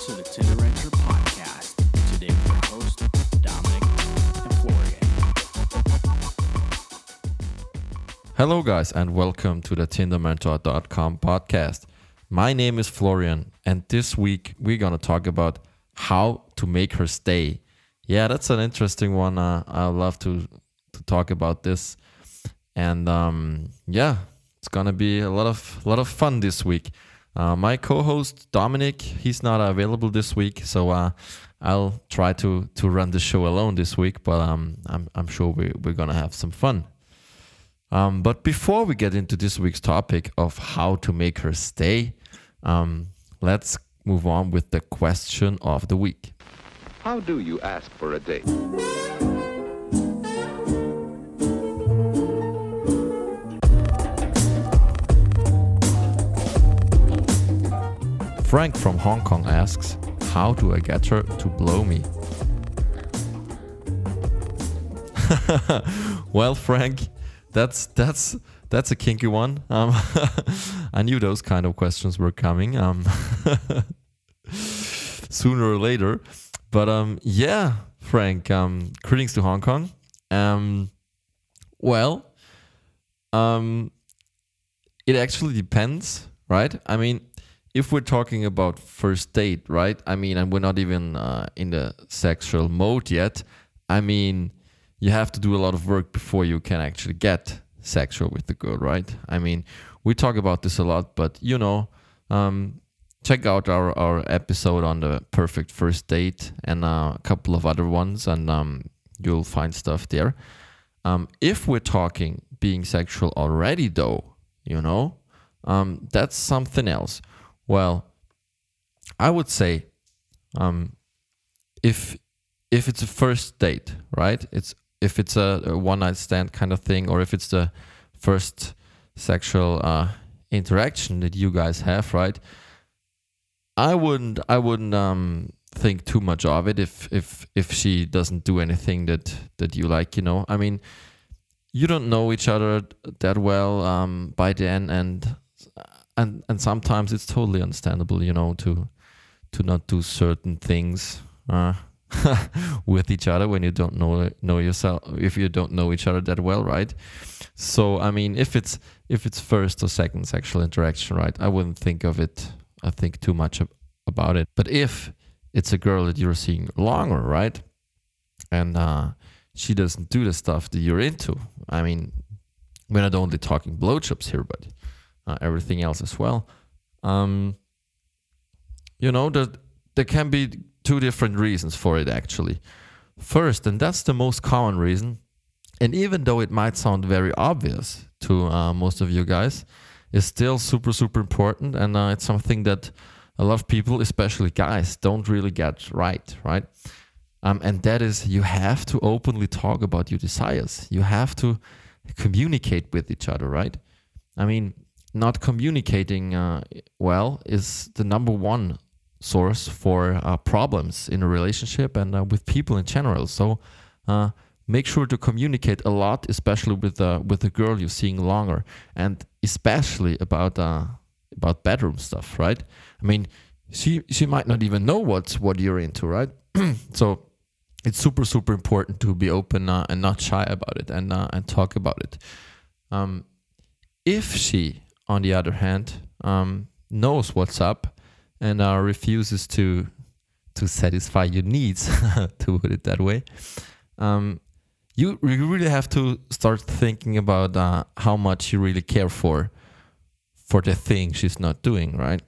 to the Tinder Mentor podcast. Today with your host, Dominic and Florian. Hello, guys, and welcome to the TinderMentor.com podcast. My name is Florian, and this week we're going to talk about how to make her stay. Yeah, that's an interesting one. Uh, I love to to talk about this, and um, yeah, it's gonna be a lot of lot of fun this week. Uh, my co-host Dominic, he's not available this week, so uh, I'll try to to run the show alone this week. But um, I'm I'm sure we, we're gonna have some fun. Um, but before we get into this week's topic of how to make her stay, um, let's move on with the question of the week. How do you ask for a date? Frank from Hong Kong asks, How do I get her to blow me? well, Frank, that's that's that's a kinky one. Um, I knew those kind of questions were coming um, sooner or later. But um, yeah, Frank, um, greetings to Hong Kong. Um, well, um, it actually depends, right? I mean, if we're talking about first date, right? I mean, and we're not even uh, in the sexual mode yet. I mean, you have to do a lot of work before you can actually get sexual with the girl, right? I mean, we talk about this a lot, but you know, um, check out our, our episode on the perfect first date and uh, a couple of other ones, and um, you'll find stuff there. Um, if we're talking being sexual already, though, you know, um, that's something else. Well, I would say, um, if if it's a first date, right? It's if it's a, a one night stand kind of thing, or if it's the first sexual uh, interaction that you guys have, right? I wouldn't I wouldn't um think too much of it if if if she doesn't do anything that that you like, you know. I mean, you don't know each other that well um by then and and and sometimes it's totally understandable, you know, to to not do certain things uh, with each other when you don't know know yourself if you don't know each other that well, right? So I mean, if it's if it's first or second sexual interaction, right? I wouldn't think of it. I think too much ab- about it. But if it's a girl that you're seeing longer, right? And uh, she doesn't do the stuff that you're into. I mean, we're not only talking blowjobs here, but uh, everything else as well. Um, you know, there, there can be two different reasons for it actually. First, and that's the most common reason, and even though it might sound very obvious to uh, most of you guys, is still super, super important. And uh, it's something that a lot of people, especially guys, don't really get right, right? Um, and that is you have to openly talk about your desires. You have to communicate with each other, right? I mean, not communicating uh, well is the number one source for uh, problems in a relationship and uh, with people in general. So uh, make sure to communicate a lot, especially with uh, with the girl you're seeing longer, and especially about uh, about bedroom stuff, right? I mean, she she might not even know what's what you're into, right? so it's super super important to be open uh, and not shy about it and and talk about it. Um, if she, on the other hand, um, knows what's up and uh, refuses to to satisfy your needs, to put it that way, um, you really have to start thinking about uh, how much you really care for for the thing she's not doing, right?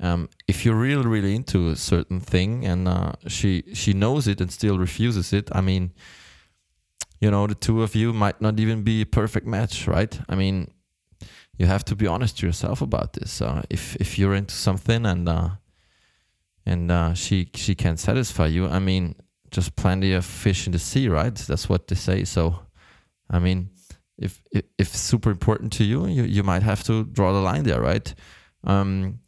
Um, if you're really really into a certain thing and uh, she she knows it and still refuses it, I mean, you know, the two of you might not even be a perfect match, right? I mean, you have to be honest to yourself about this. Uh, if if you're into something and uh, and uh, she she can't satisfy you, I mean, just plenty of fish in the sea, right? That's what they say. So, I mean, if if, if super important to you, you you might have to draw the line there, right? Um,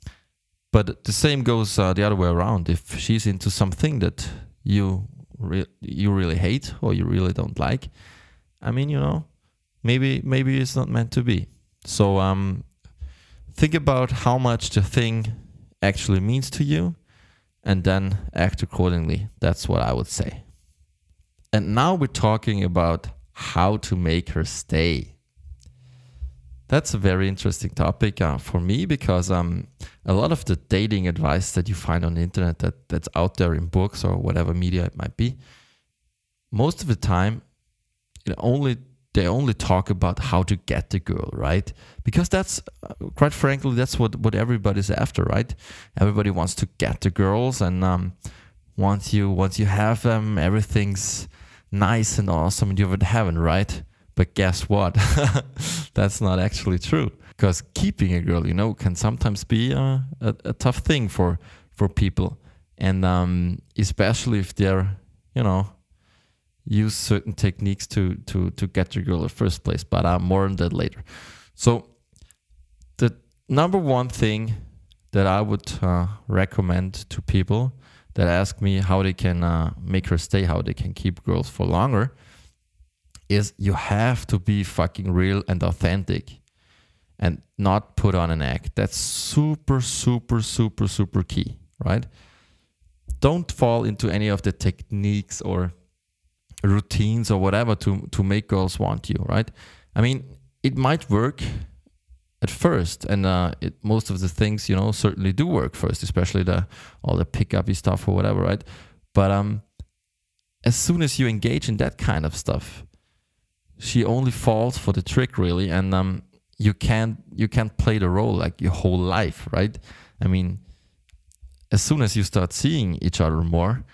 but the same goes uh, the other way around. If she's into something that you re- you really hate or you really don't like, I mean, you know, maybe maybe it's not meant to be. So um, think about how much the thing actually means to you, and then act accordingly. That's what I would say. And now we're talking about how to make her stay. That's a very interesting topic uh, for me because um, a lot of the dating advice that you find on the internet that, that's out there in books or whatever media it might be, most of the time, it only they only talk about how to get the girl, right? Because that's uh, quite frankly that's what what everybody's after, right? Everybody wants to get the girls, and um, once you once you have them, everything's nice and awesome, and you're in heaven, right? But guess what? that's not actually true. Because keeping a girl, you know, can sometimes be a, a, a tough thing for for people, and um, especially if they're, you know, use certain techniques to to to get the girl in the first place. But I'm uh, more on that later. So the number one thing that I would uh, recommend to people that ask me how they can uh, make her stay, how they can keep girls for longer, is you have to be fucking real and authentic and not put on an act. That's super, super, super, super key, right? Don't fall into any of the techniques or routines or whatever to, to make girls want you, right? I mean, it might work at first, and uh, it, most of the things, you know, certainly do work first, especially the all the pickupy stuff or whatever, right? But um, as soon as you engage in that kind of stuff, she only falls for the trick really and um you can't you can't play the role like your whole life right i mean as soon as you start seeing each other more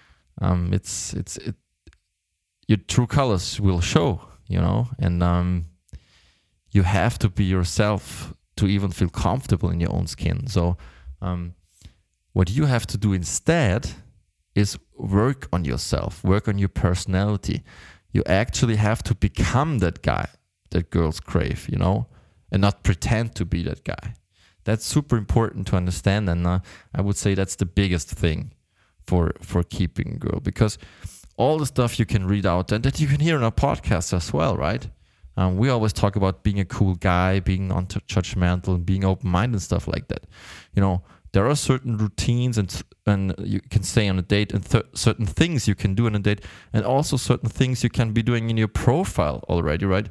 um it's it's it your true colors will show you know? And um you have to be yourself to even feel comfortable in your own skin. So um what you have to do instead is work on yourself work on your personality. You actually have to become that guy that girls crave, you know, and not pretend to be that guy. That's super important to understand, and uh, I would say that's the biggest thing for for keeping a girl because all the stuff you can read out and that you can hear in our podcast as well, right? Um, we always talk about being a cool guy, being non-judgmental, being open-minded, and stuff like that. You know, there are certain routines and and you can stay on a date and th- certain things you can do on a date and also certain things you can be doing in your profile already right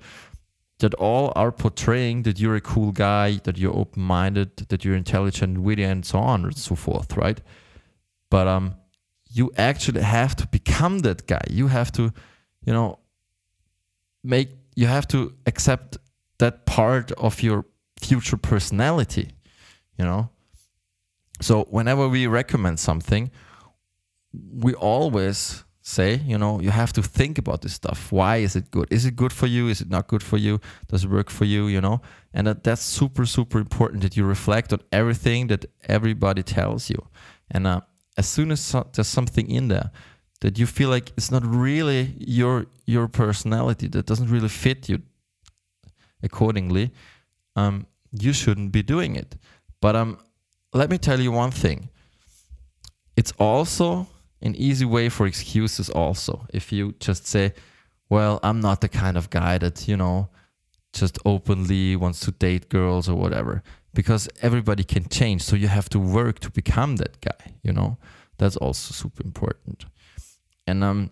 that all are portraying that you're a cool guy that you're open-minded that you're intelligent witty and so on and so forth right but um you actually have to become that guy you have to you know make you have to accept that part of your future personality you know so whenever we recommend something, we always say, you know, you have to think about this stuff. Why is it good? Is it good for you? Is it not good for you? Does it work for you? You know, and that, that's super, super important that you reflect on everything that everybody tells you. And uh, as soon as so- there's something in there that you feel like it's not really your your personality, that doesn't really fit you accordingly, um, you shouldn't be doing it. But um, let me tell you one thing. It's also an easy way for excuses also. If you just say, well, I'm not the kind of guy that, you know, just openly wants to date girls or whatever. Because everybody can change. So you have to work to become that guy, you know? That's also super important. And um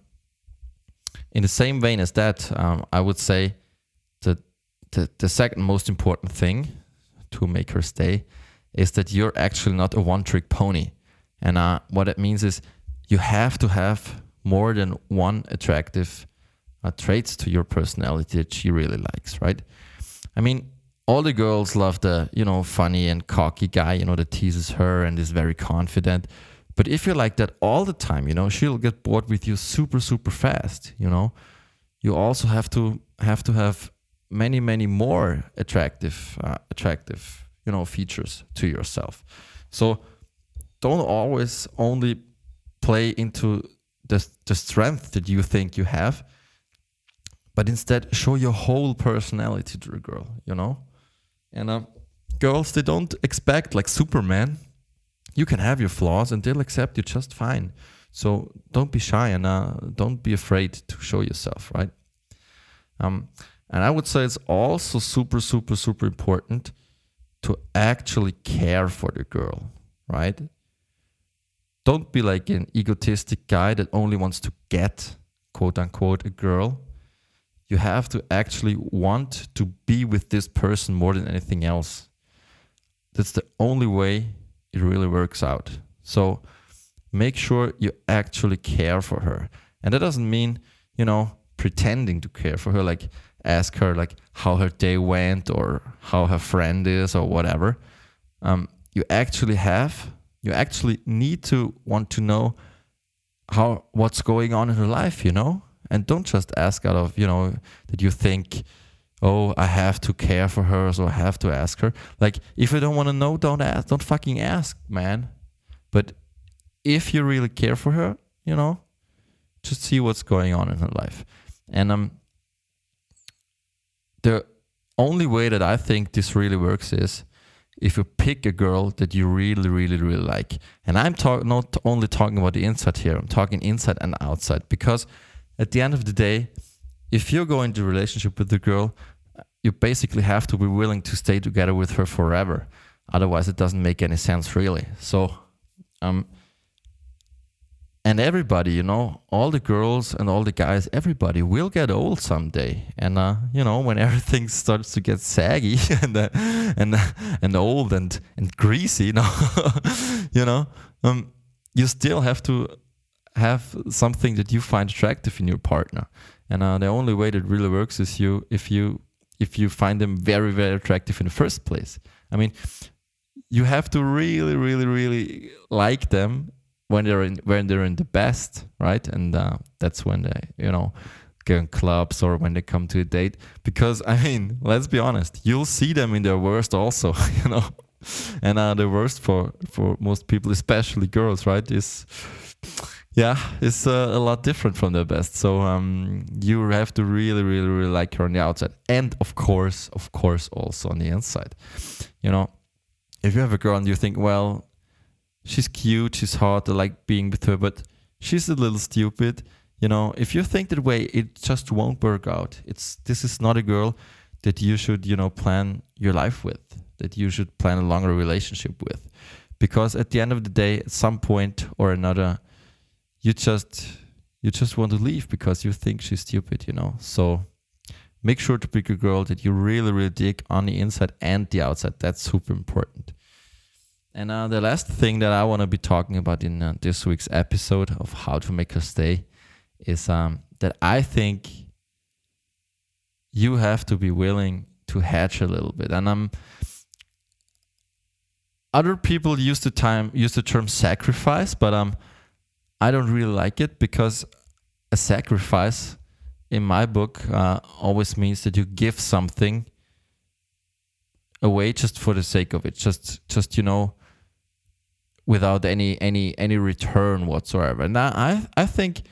in the same vein as that, um, I would say that the, the second most important thing to make her stay is that you're actually not a one trick pony. And uh, what it means is you have to have more than one attractive uh, traits to your personality that she really likes, right? I mean, all the girls love the, you know, funny and cocky guy, you know, that teases her and is very confident. But if you're like that all the time, you know, she'll get bored with you super, super fast, you know. You also have to have to have many, many more attractive, uh, attractive you know features to yourself so don't always only play into the, the strength that you think you have but instead show your whole personality to the girl you know and uh, girls they don't expect like superman. You can have your flaws and they'll accept you just fine. So don't be shy and uh, don't be afraid to show yourself right? Um, and i would say it's also super super super important to actually care for the girl, right? don't be like an egotistic guy that only wants to get quote unquote a girl you have to actually want to be with this person more than anything else. That's the only way it really works out. So make sure you actually care for her. And that doesn't mean you know pretending to care for her like ask her like how her day went or how her friend is or whatever. Um, you actually have you actually need to want to know how what's going on in her life you know and don't just ask out of you know that you think oh i have to care for her so i have to ask her. Like if you don't want to know don't ask don't fucking ask man. But if you really care for her you know just see what's going on in her life. And um the only way that i think this really works is if you pick a girl that you really really really like. And i'm talk- not only talking about the inside here i'm talking inside and outside because at the end of the day if you're going to a relationship with the girl you basically have to be willing to stay together with her forever. Otherwise it doesn't make any sense really. So um and everybody you know all the girls and all the guys everybody will get old someday. And uh, you know when everything starts to get saggy and uh, and uh, and old and and greasy you know you know um, you still have to have something that you find attractive in your partner and uh, the only way that really works is you if you if you find them very very attractive in the first place i mean you have to really really really like them when they're in when they're in the best, right? And uh, that's when they, you know, go in clubs or when they come to a date. Because I mean, let's be honest, you'll see them in their worst also, you know. And uh, the worst for for most people, especially girls, right, is yeah, is uh, a lot different from the best. So um, you have to really, really, really like her on the outside, and of course, of course, also on the inside. You know, if you have a girl and you think, well, she's cute, she's hot, I like being with her, but she's a little stupid. You know, if you think that way, it just won't work out. It's this is not a girl that you should, you know, plan your life with, that you should plan a longer relationship with. Because at the end of the day, at some point or another, you just you just want to leave because you think she's stupid, you know. So make sure to pick a girl that you really, really dig on the inside and the outside. That's super important. And uh, the last thing that I want to be talking about in uh, this week's episode of How to Make Her Stay is um, that I think you have to be willing to hedge a little bit. And um, other people use the time use the term sacrifice, but um, I don't really like it because a sacrifice, in my book, uh, always means that you give something away just for the sake of it. Just, just you know without any any any return whatsoever. And I I think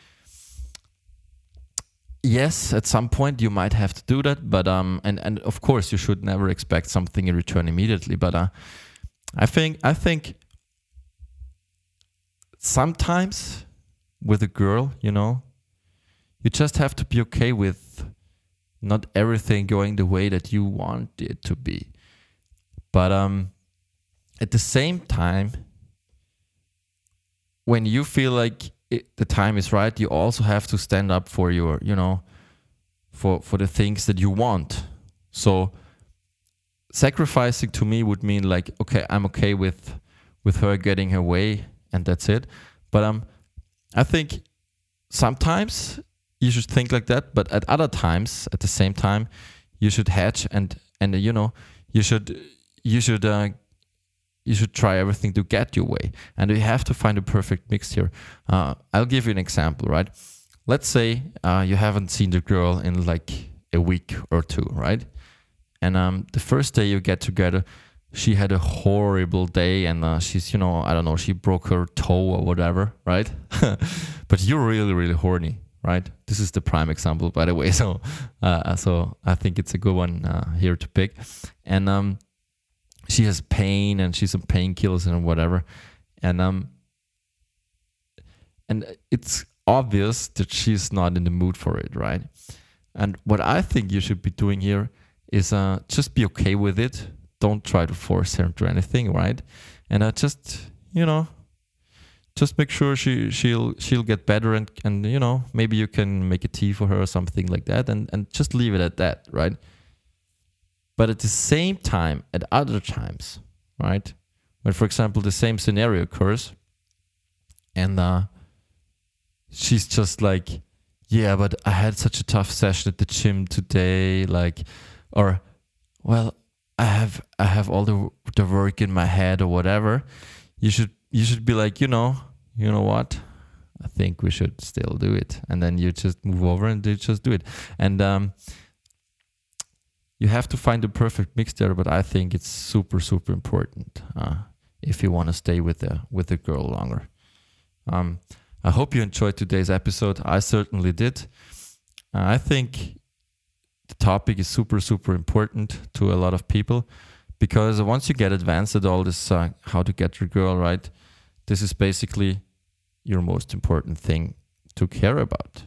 yes, at some point you might have to do that, but um and and of course you should never expect something in return immediately. But uh, I think I think sometimes with a girl, you know, you just have to be okay with not everything going the way that you want it to be. But um at the same time when you feel like it, the time is right, you also have to stand up for your, you know, for for the things that you want. So sacrificing to me would mean like, okay, I'm okay with with her getting her way, and that's it. But um, I think sometimes you should think like that, but at other times, at the same time, you should hedge and and uh, you know you should you should uh, you should try everything to get your way. And you have to find a perfect mix here. Uh, I'll give you an example, right? Let's say uh, you haven't seen the girl in like a week or two, right? And um, the first day you get together, she had a horrible day and uh, she's, you know, I don't know, she broke her toe or whatever, right? but you're really, really horny, right? This is the prime example, by the way. So, uh, so I think it's a good one uh, here to pick. And um, she has pain and she's on painkillers and whatever and um and it's obvious that she's not in the mood for it right and what i think you should be doing here is uh just be okay with it don't try to force her into anything right? And uh, just you know just make sure she she'll she'll get better and and you know maybe you can make a tea for her or something like that and and just leave it at that right? But at the same time at other times right? When for example the same scenario occurs and uh she's just like yeah but i had such a tough session at the gym today like or well i have i have all the the work in my head or whatever. You should you should be like you know you know what? I think we should still do it. And then you just move over and you just do it. And um you have to find the perfect mix there but i think it's super super important uh, if you want to stay with the with the girl longer. Um i hope you enjoyed today's episode. I certainly did. Uh, i think the topic is super super important to a lot of people because once you get advanced at all this uh, how to get your girl right this is basically your most important thing to care about.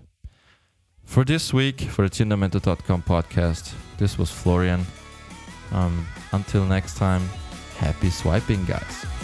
For this week for the TinderMentor.com podcast this was florian. Um, until next time happy swiping guys